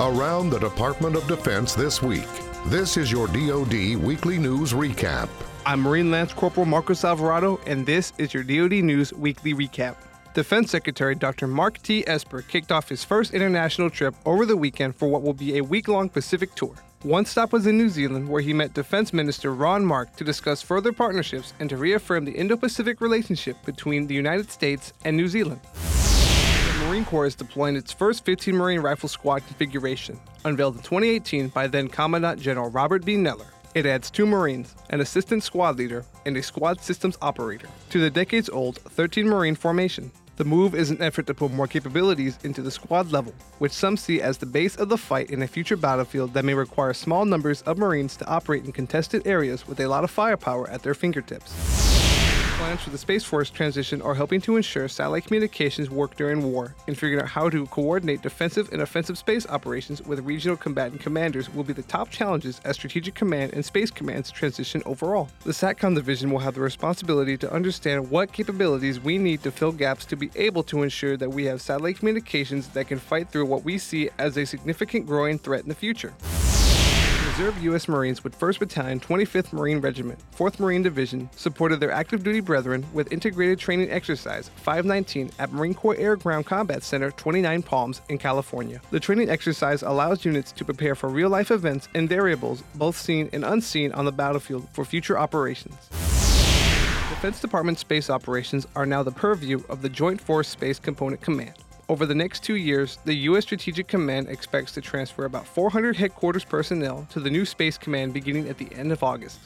Around the Department of Defense this week. This is your DoD Weekly News Recap. I'm Marine Lance Corporal Marcos Alvarado, and this is your DoD News Weekly Recap. Defense Secretary Dr. Mark T. Esper kicked off his first international trip over the weekend for what will be a week long Pacific tour. One stop was in New Zealand, where he met Defense Minister Ron Mark to discuss further partnerships and to reaffirm the Indo Pacific relationship between the United States and New Zealand. The Marine Corps is deploying its first 15 Marine Rifle Squad configuration, unveiled in 2018 by then Commandant General Robert B. Neller. It adds two Marines, an assistant squad leader, and a squad systems operator to the decades old 13 Marine formation. The move is an effort to put more capabilities into the squad level, which some see as the base of the fight in a future battlefield that may require small numbers of Marines to operate in contested areas with a lot of firepower at their fingertips plans for the Space Force transition are helping to ensure satellite communications work during war, and figuring out how to coordinate defensive and offensive space operations with regional combatant commanders will be the top challenges as Strategic Command and Space Command's transition overall. The SATCOM division will have the responsibility to understand what capabilities we need to fill gaps to be able to ensure that we have satellite communications that can fight through what we see as a significant growing threat in the future. Reserve U.S. Marines with 1st Battalion, 25th Marine Regiment, 4th Marine Division supported their active duty brethren with integrated training exercise 519 at Marine Corps Air Ground Combat Center 29 Palms in California. The training exercise allows units to prepare for real life events and variables, both seen and unseen on the battlefield, for future operations. Defense Department space operations are now the purview of the Joint Force Space Component Command. Over the next two years, the U.S. Strategic Command expects to transfer about 400 headquarters personnel to the new Space Command beginning at the end of August.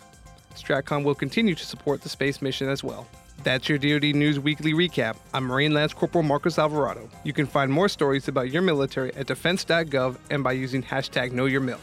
STRATCOM will continue to support the space mission as well. That's your DoD News Weekly Recap. I'm Marine Lance Corporal Marcos Alvarado. You can find more stories about your military at defense.gov and by using hashtag KnowYourMil.